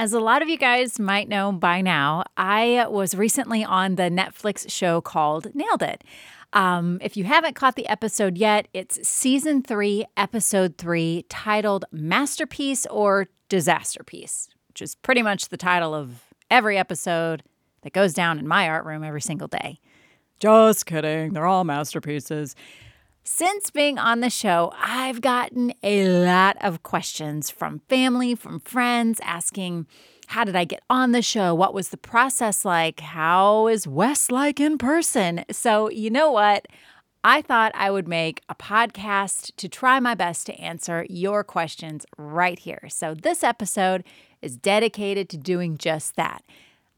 As a lot of you guys might know by now, I was recently on the Netflix show called Nailed It. Um, if you haven't caught the episode yet, it's season three, episode three, titled Masterpiece or Disaster Piece, which is pretty much the title of every episode that goes down in my art room every single day. Just kidding, they're all masterpieces. Since being on the show, I've gotten a lot of questions from family, from friends asking, How did I get on the show? What was the process like? How is Wes like in person? So, you know what? I thought I would make a podcast to try my best to answer your questions right here. So, this episode is dedicated to doing just that.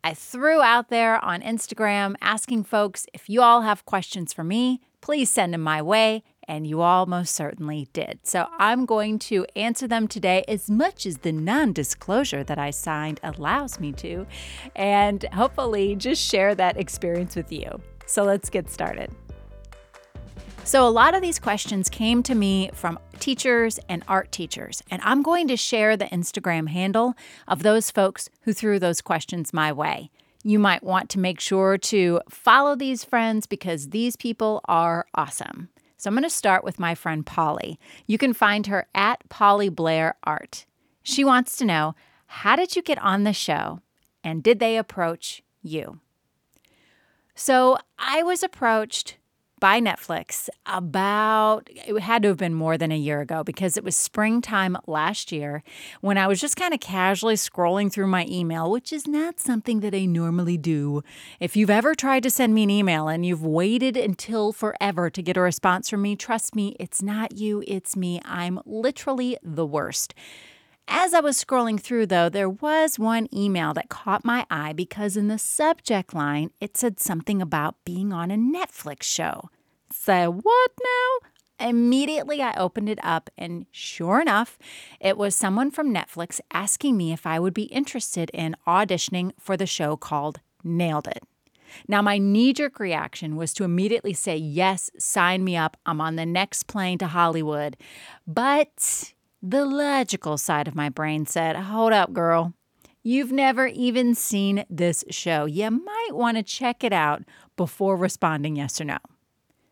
I threw out there on Instagram asking folks if you all have questions for me, please send them my way. And you all most certainly did. So I'm going to answer them today as much as the non disclosure that I signed allows me to, and hopefully just share that experience with you. So let's get started. So, a lot of these questions came to me from teachers and art teachers, and I'm going to share the Instagram handle of those folks who threw those questions my way. You might want to make sure to follow these friends because these people are awesome. So, I'm going to start with my friend Polly. You can find her at Polly Blair Art. She wants to know how did you get on the show and did they approach you? So, I was approached by Netflix about, it had to have been more than a year ago because it was springtime last year when I was just kind of casually scrolling through my email, which is not something that I normally do. If you've ever tried to send me an email and you've waited until forever to get a response from me, trust me, it's not you, it's me. I'm literally the worst. As I was scrolling through, though, there was one email that caught my eye because in the subject line it said something about being on a Netflix show. Say, what now? Immediately I opened it up, and sure enough, it was someone from Netflix asking me if I would be interested in auditioning for the show called Nailed It. Now, my knee jerk reaction was to immediately say, Yes, sign me up. I'm on the next plane to Hollywood. But the logical side of my brain said, Hold up, girl. You've never even seen this show. You might want to check it out before responding yes or no.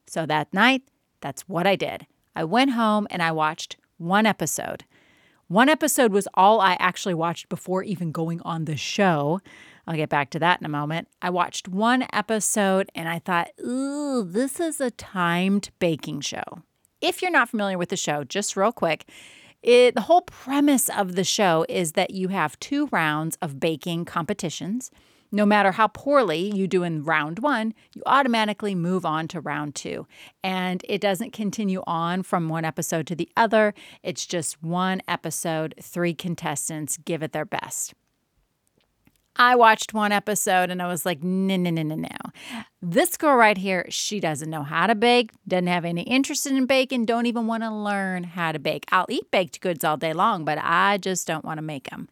So that night, that's what I did. I went home and I watched one episode. One episode was all I actually watched before even going on the show. I'll get back to that in a moment. I watched one episode and I thought, ooh, this is a timed baking show. If you're not familiar with the show, just real quick, it, the whole premise of the show is that you have two rounds of baking competitions. No matter how poorly you do in round one, you automatically move on to round two. And it doesn't continue on from one episode to the other. It's just one episode, three contestants give it their best. I watched one episode and I was like, no, no, no, no, no. This girl right here, she doesn't know how to bake, doesn't have any interest in baking, don't even want to learn how to bake. I'll eat baked goods all day long, but I just don't want to make them.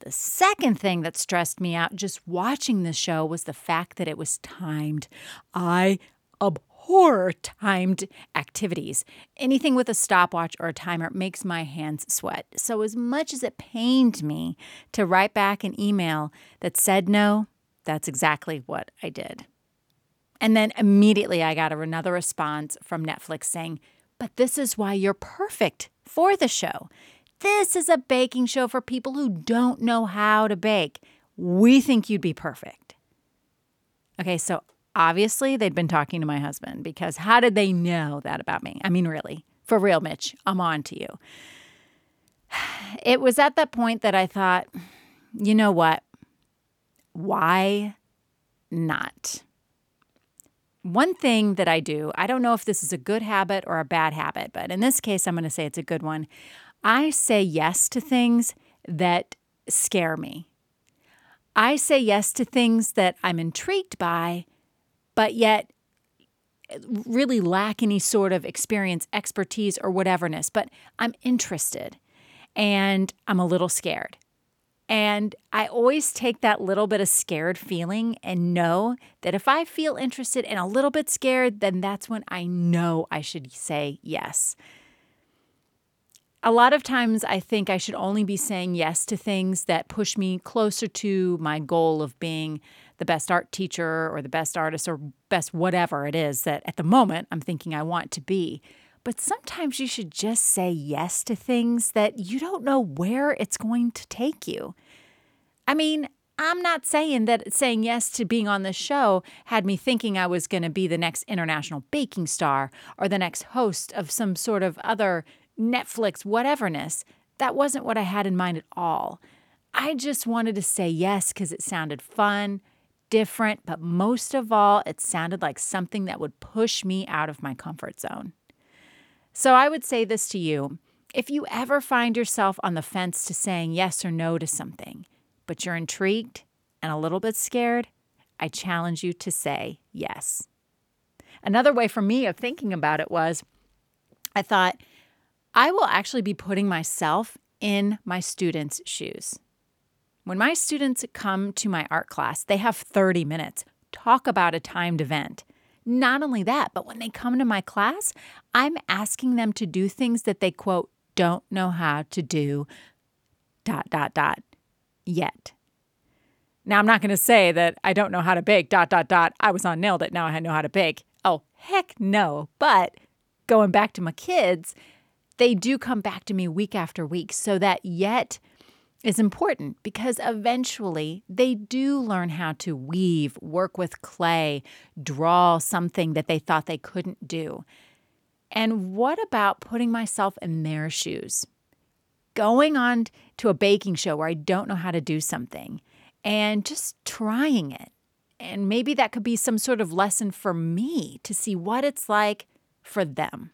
The second thing that stressed me out just watching the show was the fact that it was timed. I abhor timed activities. Anything with a stopwatch or a timer makes my hands sweat. So, as much as it pained me to write back an email that said no, that's exactly what I did. And then immediately I got another response from Netflix saying, But this is why you're perfect for the show. This is a baking show for people who don't know how to bake. We think you'd be perfect. Okay, so obviously they'd been talking to my husband because how did they know that about me? I mean, really, for real, Mitch, I'm on to you. It was at that point that I thought, you know what? Why not? One thing that I do, I don't know if this is a good habit or a bad habit, but in this case, I'm going to say it's a good one. I say yes to things that scare me. I say yes to things that I'm intrigued by, but yet really lack any sort of experience, expertise, or whateverness. But I'm interested and I'm a little scared. And I always take that little bit of scared feeling and know that if I feel interested and a little bit scared, then that's when I know I should say yes. A lot of times, I think I should only be saying yes to things that push me closer to my goal of being the best art teacher or the best artist or best whatever it is that at the moment I'm thinking I want to be. But sometimes you should just say yes to things that you don't know where it's going to take you. I mean, I'm not saying that saying yes to being on this show had me thinking I was going to be the next international baking star or the next host of some sort of other Netflix whateverness. That wasn't what I had in mind at all. I just wanted to say yes because it sounded fun, different, but most of all, it sounded like something that would push me out of my comfort zone. So I would say this to you if you ever find yourself on the fence to saying yes or no to something, but you're intrigued and a little bit scared, I challenge you to say yes. Another way for me of thinking about it was I thought, I will actually be putting myself in my students' shoes. When my students come to my art class, they have 30 minutes. Talk about a timed event. Not only that, but when they come to my class, I'm asking them to do things that they quote, don't know how to do, dot, dot, dot, yet. Now, I'm not going to say that I don't know how to bake, dot, dot, dot. I was on Nailed It. Now I know how to bake. Oh, heck no. But going back to my kids, they do come back to me week after week. So that yet is important because eventually they do learn how to weave, work with clay, draw something that they thought they couldn't do. And what about putting myself in their shoes? Going on to a baking show where I don't know how to do something and just trying it. And maybe that could be some sort of lesson for me to see what it's like for them.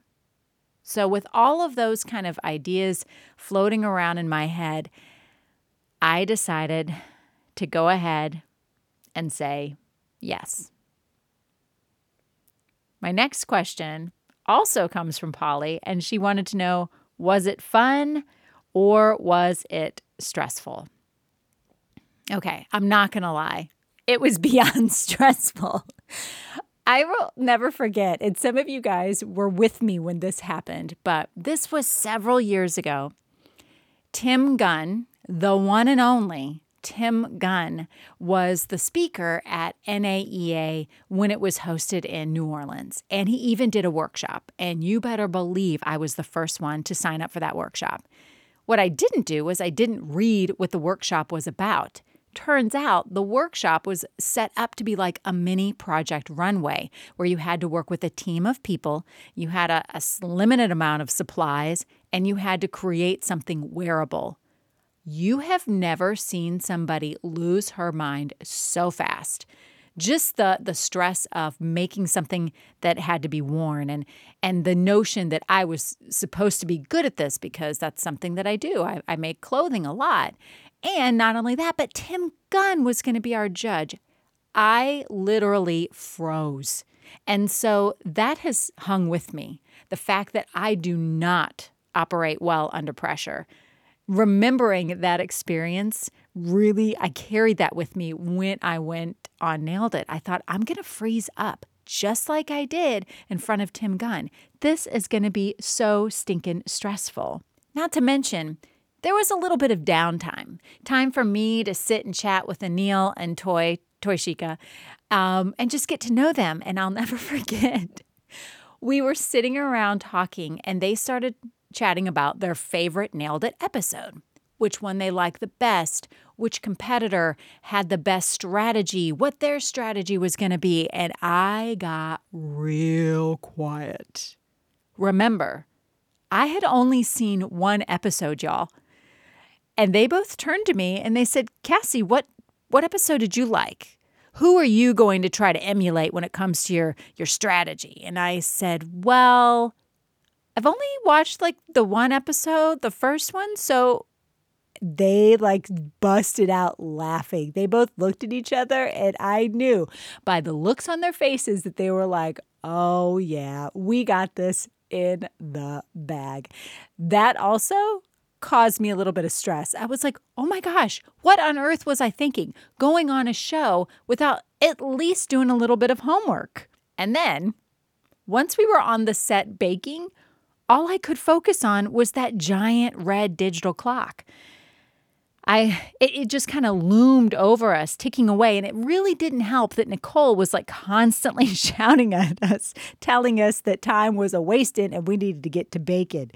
So, with all of those kind of ideas floating around in my head, I decided to go ahead and say yes. My next question also comes from Polly, and she wanted to know was it fun or was it stressful? Okay, I'm not going to lie. It was beyond stressful. I will never forget, and some of you guys were with me when this happened, but this was several years ago. Tim Gunn, the one and only Tim Gunn, was the speaker at NAEA when it was hosted in New Orleans. And he even did a workshop. And you better believe I was the first one to sign up for that workshop. What I didn't do was I didn't read what the workshop was about. Turns out the workshop was set up to be like a mini project runway where you had to work with a team of people, you had a, a limited amount of supplies, and you had to create something wearable. You have never seen somebody lose her mind so fast just the the stress of making something that had to be worn and and the notion that I was supposed to be good at this because that's something that I do. I, I make clothing a lot. And not only that, but Tim Gunn was going to be our judge. I literally froze. And so that has hung with me. The fact that I do not operate well under pressure. Remembering that experience really, I carried that with me when I went on Nailed It. I thought, I'm going to freeze up just like I did in front of Tim Gunn. This is going to be so stinking stressful. Not to mention, there was a little bit of downtime, time for me to sit and chat with Anil and Toy, Toy Shika, um, and just get to know them. And I'll never forget. We were sitting around talking, and they started chatting about their favorite Nailed It episode, which one they liked the best, which competitor had the best strategy, what their strategy was going to be. And I got real quiet. Remember, I had only seen one episode, y'all. And they both turned to me and they said, Cassie, what, what episode did you like? Who are you going to try to emulate when it comes to your, your strategy? And I said, Well, I've only watched like the one episode, the first one. So they like busted out laughing. They both looked at each other, and I knew by the looks on their faces that they were like, oh, yeah, we got this in the bag. That also caused me a little bit of stress. I was like, oh my gosh, what on earth was I thinking? Going on a show without at least doing a little bit of homework. And then once we were on the set baking, all I could focus on was that giant red digital clock. I it, it just kind of loomed over us, ticking away, and it really didn't help that Nicole was like constantly shouting at us, telling us that time was a wasted and we needed to get to bacon.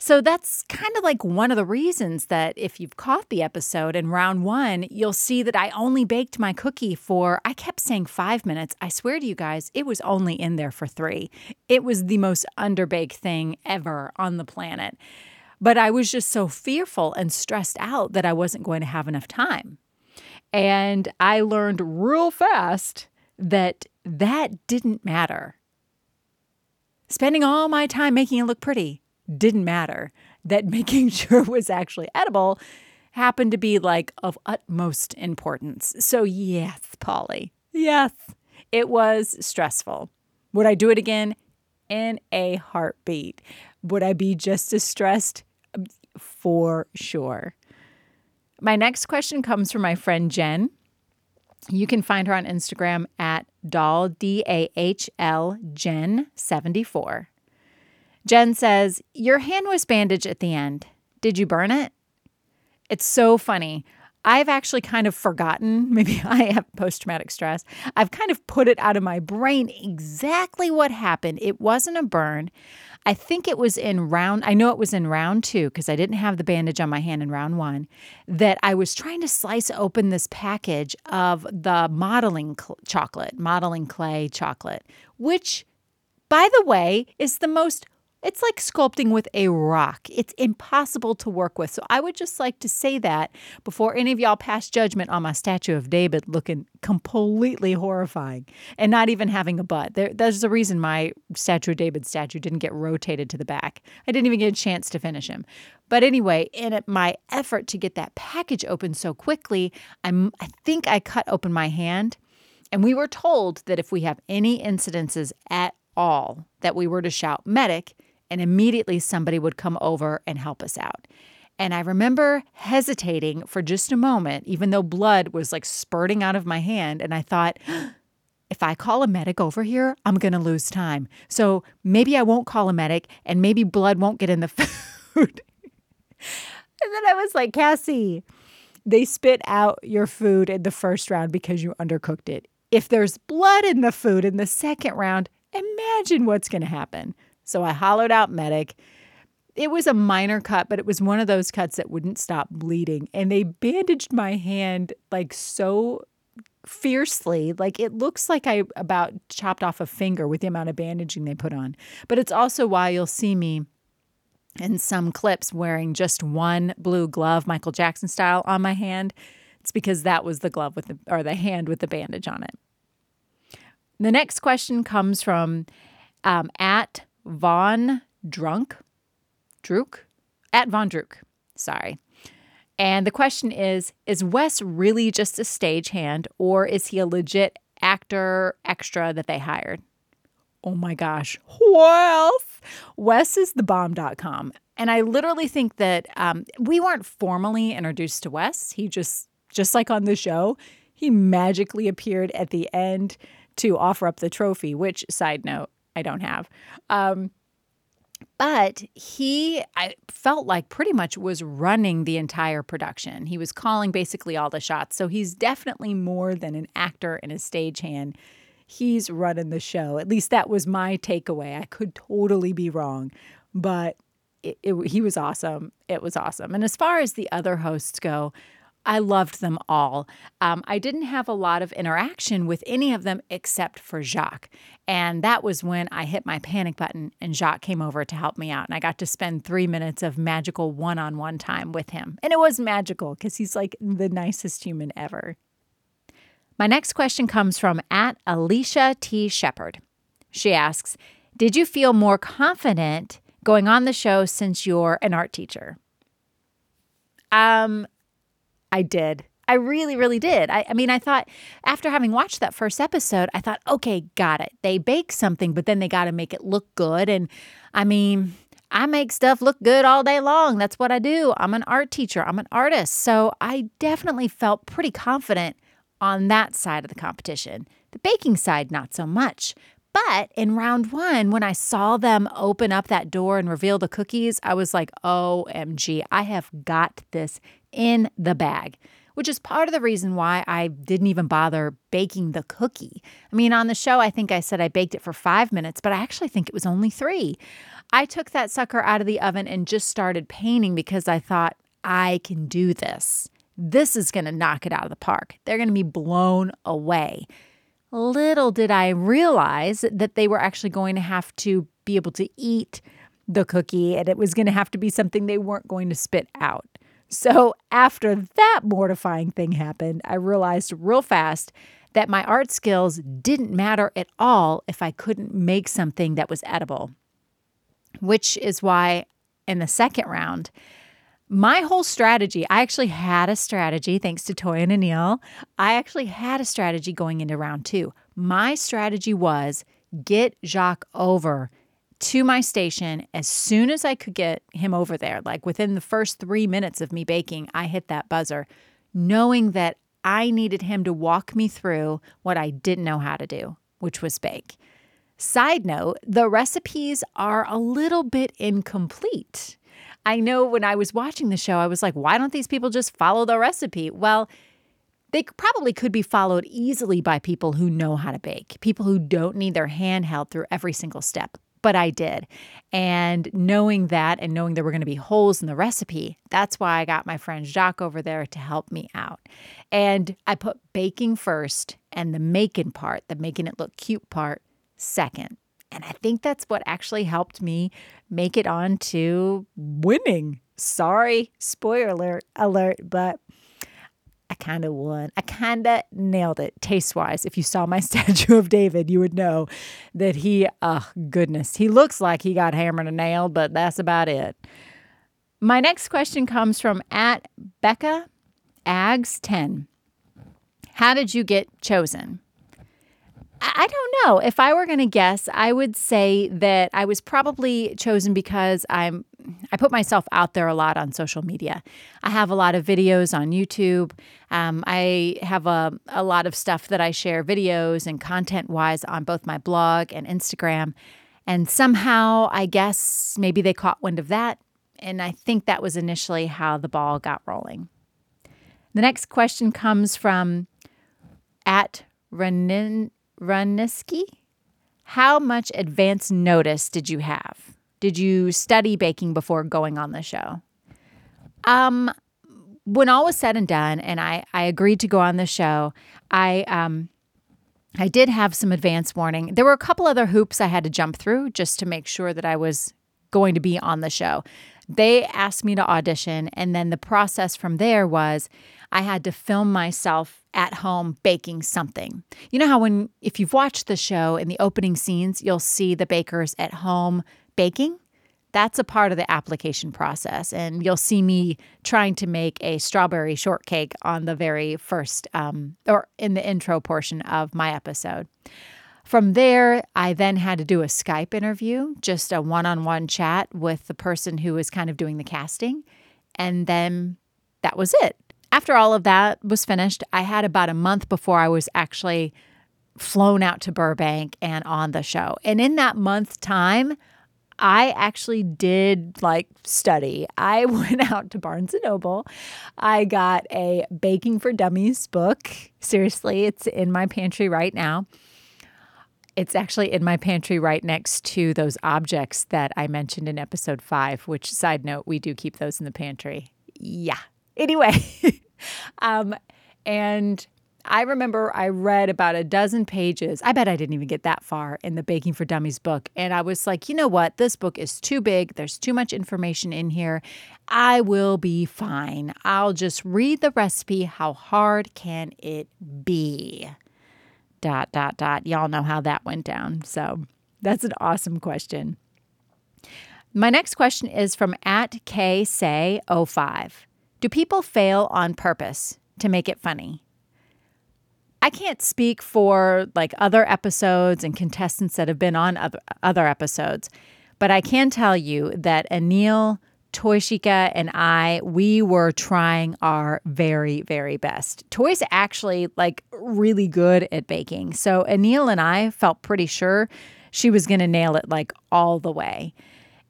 So that's kind of like one of the reasons that if you've caught the episode in round one, you'll see that I only baked my cookie for, I kept saying five minutes. I swear to you guys, it was only in there for three. It was the most underbaked thing ever on the planet. But I was just so fearful and stressed out that I wasn't going to have enough time. And I learned real fast that that didn't matter. Spending all my time making it look pretty didn't matter. That making sure it was actually edible happened to be like of utmost importance. So, yes, Polly, yes, it was stressful. Would I do it again? In a heartbeat. Would I be just as stressed? Um, for sure. My next question comes from my friend Jen. You can find her on Instagram at doll, D A H L, Jen74. Jen says, Your hand was bandaged at the end. Did you burn it? It's so funny. I've actually kind of forgotten, maybe I have post traumatic stress. I've kind of put it out of my brain exactly what happened. It wasn't a burn. I think it was in round, I know it was in round two because I didn't have the bandage on my hand in round one, that I was trying to slice open this package of the modeling cl- chocolate, modeling clay chocolate, which, by the way, is the most it's like sculpting with a rock. It's impossible to work with. So I would just like to say that before any of y'all pass judgment on my statue of David looking completely horrifying and not even having a butt. There, there's a reason my statue of David statue didn't get rotated to the back. I didn't even get a chance to finish him. But anyway, in my effort to get that package open so quickly, I'm, I think I cut open my hand. And we were told that if we have any incidences at all, that we were to shout medic and immediately somebody would come over and help us out. And I remember hesitating for just a moment, even though blood was like spurting out of my hand. And I thought, if I call a medic over here, I'm going to lose time. So maybe I won't call a medic and maybe blood won't get in the food. and then I was like, Cassie, they spit out your food in the first round because you undercooked it. If there's blood in the food in the second round, imagine what's going to happen. So I hollowed out medic. It was a minor cut, but it was one of those cuts that wouldn't stop bleeding. And they bandaged my hand like so fiercely. Like it looks like I about chopped off a finger with the amount of bandaging they put on. But it's also why you'll see me in some clips wearing just one blue glove, Michael Jackson style, on my hand. It's because that was the glove with the or the hand with the bandage on it. The next question comes from um, at Von Drunk, Druk, at Von Druk. Sorry. And the question is Is Wes really just a stagehand or is he a legit actor extra that they hired? Oh my gosh. Well, Wes is the bomb.com. And I literally think that um, we weren't formally introduced to Wes. He just, just like on the show, he magically appeared at the end to offer up the trophy, which, side note, I don't have. Um, but he, I felt like pretty much was running the entire production. He was calling basically all the shots. So he's definitely more than an actor and a stagehand. He's running the show. At least that was my takeaway. I could totally be wrong, but it, it, he was awesome. It was awesome. And as far as the other hosts go, I loved them all. Um, I didn't have a lot of interaction with any of them except for Jacques. And that was when I hit my panic button and Jacques came over to help me out. And I got to spend three minutes of magical one on one time with him. And it was magical because he's like the nicest human ever. My next question comes from at Alicia T. Shepard. She asks, Did you feel more confident going on the show since you're an art teacher? Um, I did. I really, really did. I, I, mean, I thought after having watched that first episode, I thought, okay, got it. They bake something, but then they got to make it look good. And I mean, I make stuff look good all day long. That's what I do. I'm an art teacher, I'm an artist. So I definitely felt pretty confident on that side of the competition. The baking side, not so much. But in round one, when I saw them open up that door and reveal the cookies, I was like, OMG, I have got this in the bag, which is part of the reason why I didn't even bother baking the cookie. I mean, on the show, I think I said I baked it for five minutes, but I actually think it was only three. I took that sucker out of the oven and just started painting because I thought, I can do this. This is going to knock it out of the park. They're going to be blown away. Little did I realize that they were actually going to have to be able to eat the cookie and it was going to have to be something they weren't going to spit out. So, after that mortifying thing happened, I realized real fast that my art skills didn't matter at all if I couldn't make something that was edible, which is why in the second round, my whole strategy, I actually had a strategy thanks to Toy and Anil. I actually had a strategy going into round two. My strategy was get Jacques over to my station as soon as I could get him over there. Like within the first three minutes of me baking, I hit that buzzer, knowing that I needed him to walk me through what I didn't know how to do, which was bake. Side note, the recipes are a little bit incomplete. I know when I was watching the show, I was like, why don't these people just follow the recipe? Well, they probably could be followed easily by people who know how to bake, people who don't need their hand held through every single step. But I did. And knowing that and knowing there were going to be holes in the recipe, that's why I got my friend Jacques over there to help me out. And I put baking first and the making part, the making it look cute part, second. And I think that's what actually helped me make it on to winning. Sorry, spoiler alert, but I kind of won. I kind of nailed it taste wise. If you saw my statue of David, you would know that he, oh, goodness, he looks like he got hammered and nailed, but that's about it. My next question comes from at Becca Ags 10. How did you get chosen? I don't know. If I were going to guess, I would say that I was probably chosen because I'm I put myself out there a lot on social media. I have a lot of videos on YouTube. Um, I have a, a lot of stuff that I share videos and content wise on both my blog and Instagram. And somehow, I guess maybe they caught wind of that. And I think that was initially how the ball got rolling. The next question comes from at Renin. Runiski, how much advance notice did you have? Did you study baking before going on the show? Um, when all was said and done, and I, I agreed to go on the show, I um, I did have some advance warning. There were a couple other hoops I had to jump through just to make sure that I was going to be on the show. They asked me to audition, and then the process from there was I had to film myself at home baking something. You know how when if you've watched the show in the opening scenes, you'll see the bakers at home baking? That's a part of the application process. And you'll see me trying to make a strawberry shortcake on the very first, um, or in the intro portion of my episode. From there, I then had to do a Skype interview, just a one on one chat with the person who was kind of doing the casting. And then that was it. After all of that was finished, I had about a month before I was actually flown out to Burbank and on the show. And in that month time, I actually did like study. I went out to Barnes and Noble. I got a Baking for Dummies book. Seriously, it's in my pantry right now. It's actually in my pantry right next to those objects that I mentioned in episode five, which, side note, we do keep those in the pantry. Yeah. Anyway, um, and I remember I read about a dozen pages. I bet I didn't even get that far in the Baking for Dummies book. And I was like, you know what? This book is too big. There's too much information in here. I will be fine. I'll just read the recipe. How hard can it be? Dot dot dot. Y'all know how that went down. So that's an awesome question. My next question is from at K say 05. Do people fail on purpose to make it funny? I can't speak for like other episodes and contestants that have been on other, other episodes, but I can tell you that Anil Toyshika and I, we were trying our very, very best. Toy's actually like really good at baking. So Anil and I felt pretty sure she was going to nail it like all the way.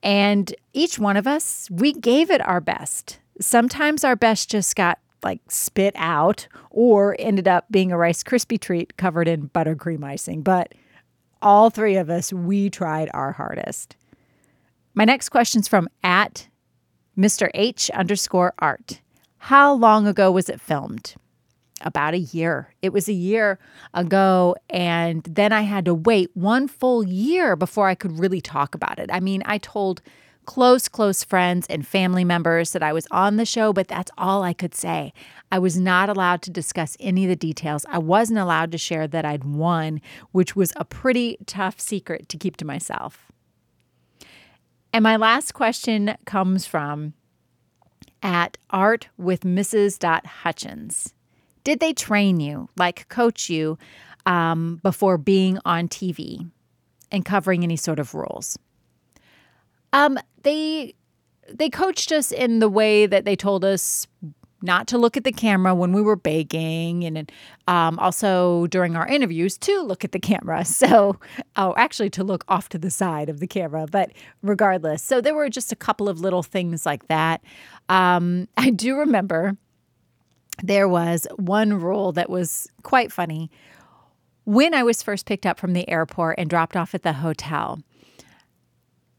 And each one of us, we gave it our best. Sometimes our best just got like spit out or ended up being a Rice Krispie treat covered in buttercream icing. But all three of us, we tried our hardest. My next question's from at Mr. H underscore art. How long ago was it filmed? About a year. It was a year ago, and then I had to wait one full year before I could really talk about it. I mean, I told close, close friends and family members that I was on the show, but that's all I could say. I was not allowed to discuss any of the details. I wasn't allowed to share that I'd won, which was a pretty tough secret to keep to myself. And my last question comes from at art with Mrs. Hutchins. Did they train you, like coach you, um, before being on TV and covering any sort of rules? Um, they they coached us in the way that they told us not to look at the camera when we were baking, and um, also during our interviews to look at the camera. So, oh, actually, to look off to the side of the camera, but regardless. So, there were just a couple of little things like that. Um, I do remember there was one rule that was quite funny. When I was first picked up from the airport and dropped off at the hotel,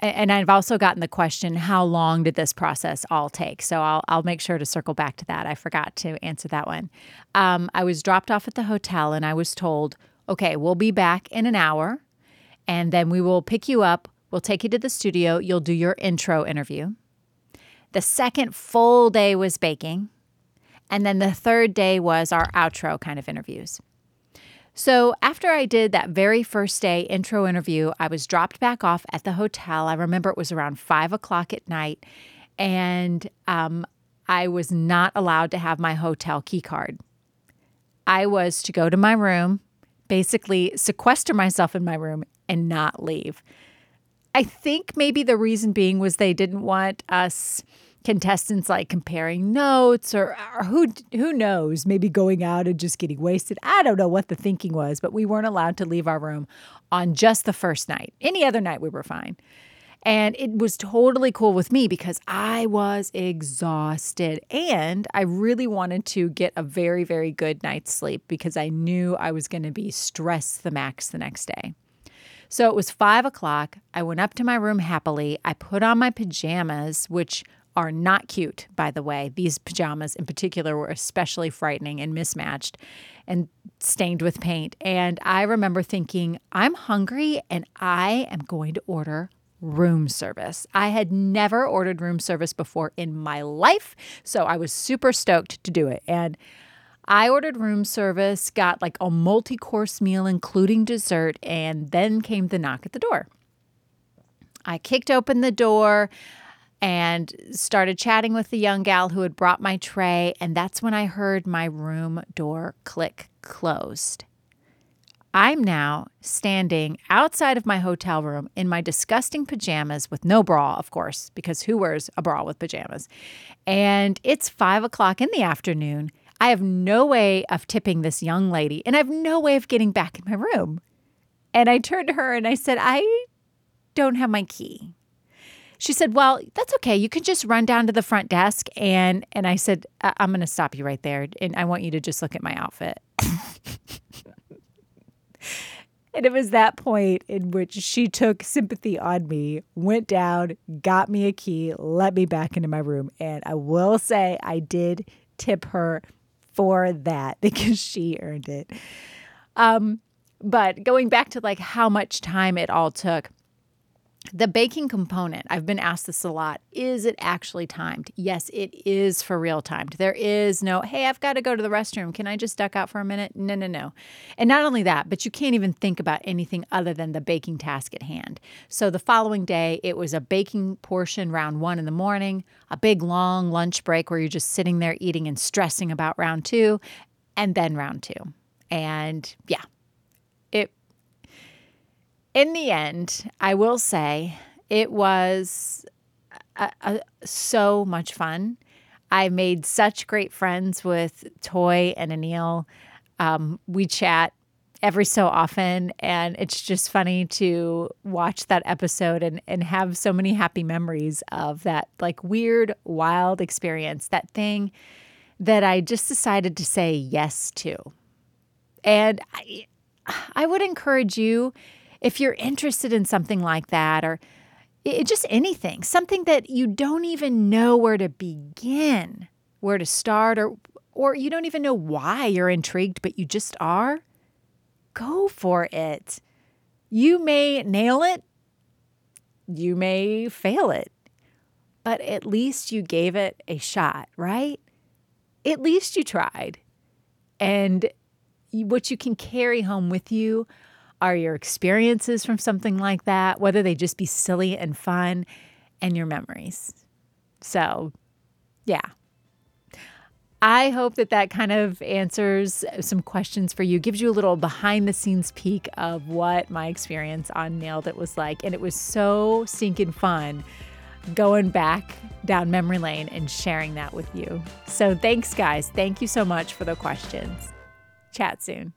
and I've also gotten the question, how long did this process all take? So I'll, I'll make sure to circle back to that. I forgot to answer that one. Um, I was dropped off at the hotel and I was told, okay, we'll be back in an hour and then we will pick you up. We'll take you to the studio. You'll do your intro interview. The second full day was baking. And then the third day was our outro kind of interviews. So, after I did that very first day intro interview, I was dropped back off at the hotel. I remember it was around five o'clock at night, and um, I was not allowed to have my hotel key card. I was to go to my room, basically sequester myself in my room, and not leave. I think maybe the reason being was they didn't want us contestants like comparing notes or, or, who who knows maybe going out and just getting wasted i don't know what the thinking was but we weren't allowed to leave our room on just the first night any other night we were fine and it was totally cool with me because i was exhausted and i really wanted to get a very very good night's sleep because i knew i was going to be stressed the max the next day so it was five o'clock. I went up to my room happily. I put on my pajamas, which are not cute, by the way. These pajamas in particular were especially frightening and mismatched and stained with paint. And I remember thinking, I'm hungry and I am going to order room service. I had never ordered room service before in my life, so I was super stoked to do it. And I ordered room service, got like a multi course meal, including dessert, and then came the knock at the door. I kicked open the door and started chatting with the young gal who had brought my tray. And that's when I heard my room door click closed. I'm now standing outside of my hotel room in my disgusting pajamas with no bra, of course, because who wears a bra with pajamas? And it's five o'clock in the afternoon. I have no way of tipping this young lady, and I have no way of getting back in my room. And I turned to her and I said, I don't have my key. She said, "Well, that's okay. You can just run down to the front desk." And and I said, I- "I'm going to stop you right there, and I want you to just look at my outfit." and it was that point in which she took sympathy on me, went down, got me a key, let me back into my room, and I will say I did tip her for that because she earned it. Um, but going back to like how much time it all took the baking component, I've been asked this a lot. Is it actually timed? Yes, it is for real timed. There is no, hey, I've got to go to the restroom. Can I just duck out for a minute? No, no, no. And not only that, but you can't even think about anything other than the baking task at hand. So the following day, it was a baking portion round one in the morning, a big long lunch break where you're just sitting there eating and stressing about round two, and then round two. And yeah, in the end, I will say it was uh, uh, so much fun. I made such great friends with Toy and Anil. Um, we chat every so often, and it's just funny to watch that episode and, and have so many happy memories of that like weird, wild experience, that thing that I just decided to say yes to. And I, I would encourage you if you're interested in something like that or it, just anything, something that you don't even know where to begin, where to start, or or you don't even know why you're intrigued, but you just are, go for it. You may nail it, you may fail it, but at least you gave it a shot, right? At least you tried. And what you can carry home with you are your experiences from something like that, whether they just be silly and fun, and your memories. So, yeah. I hope that that kind of answers some questions for you, gives you a little behind the scenes peek of what my experience on Nailed It was like. And it was so stinking fun going back down memory lane and sharing that with you. So, thanks, guys. Thank you so much for the questions. Chat soon.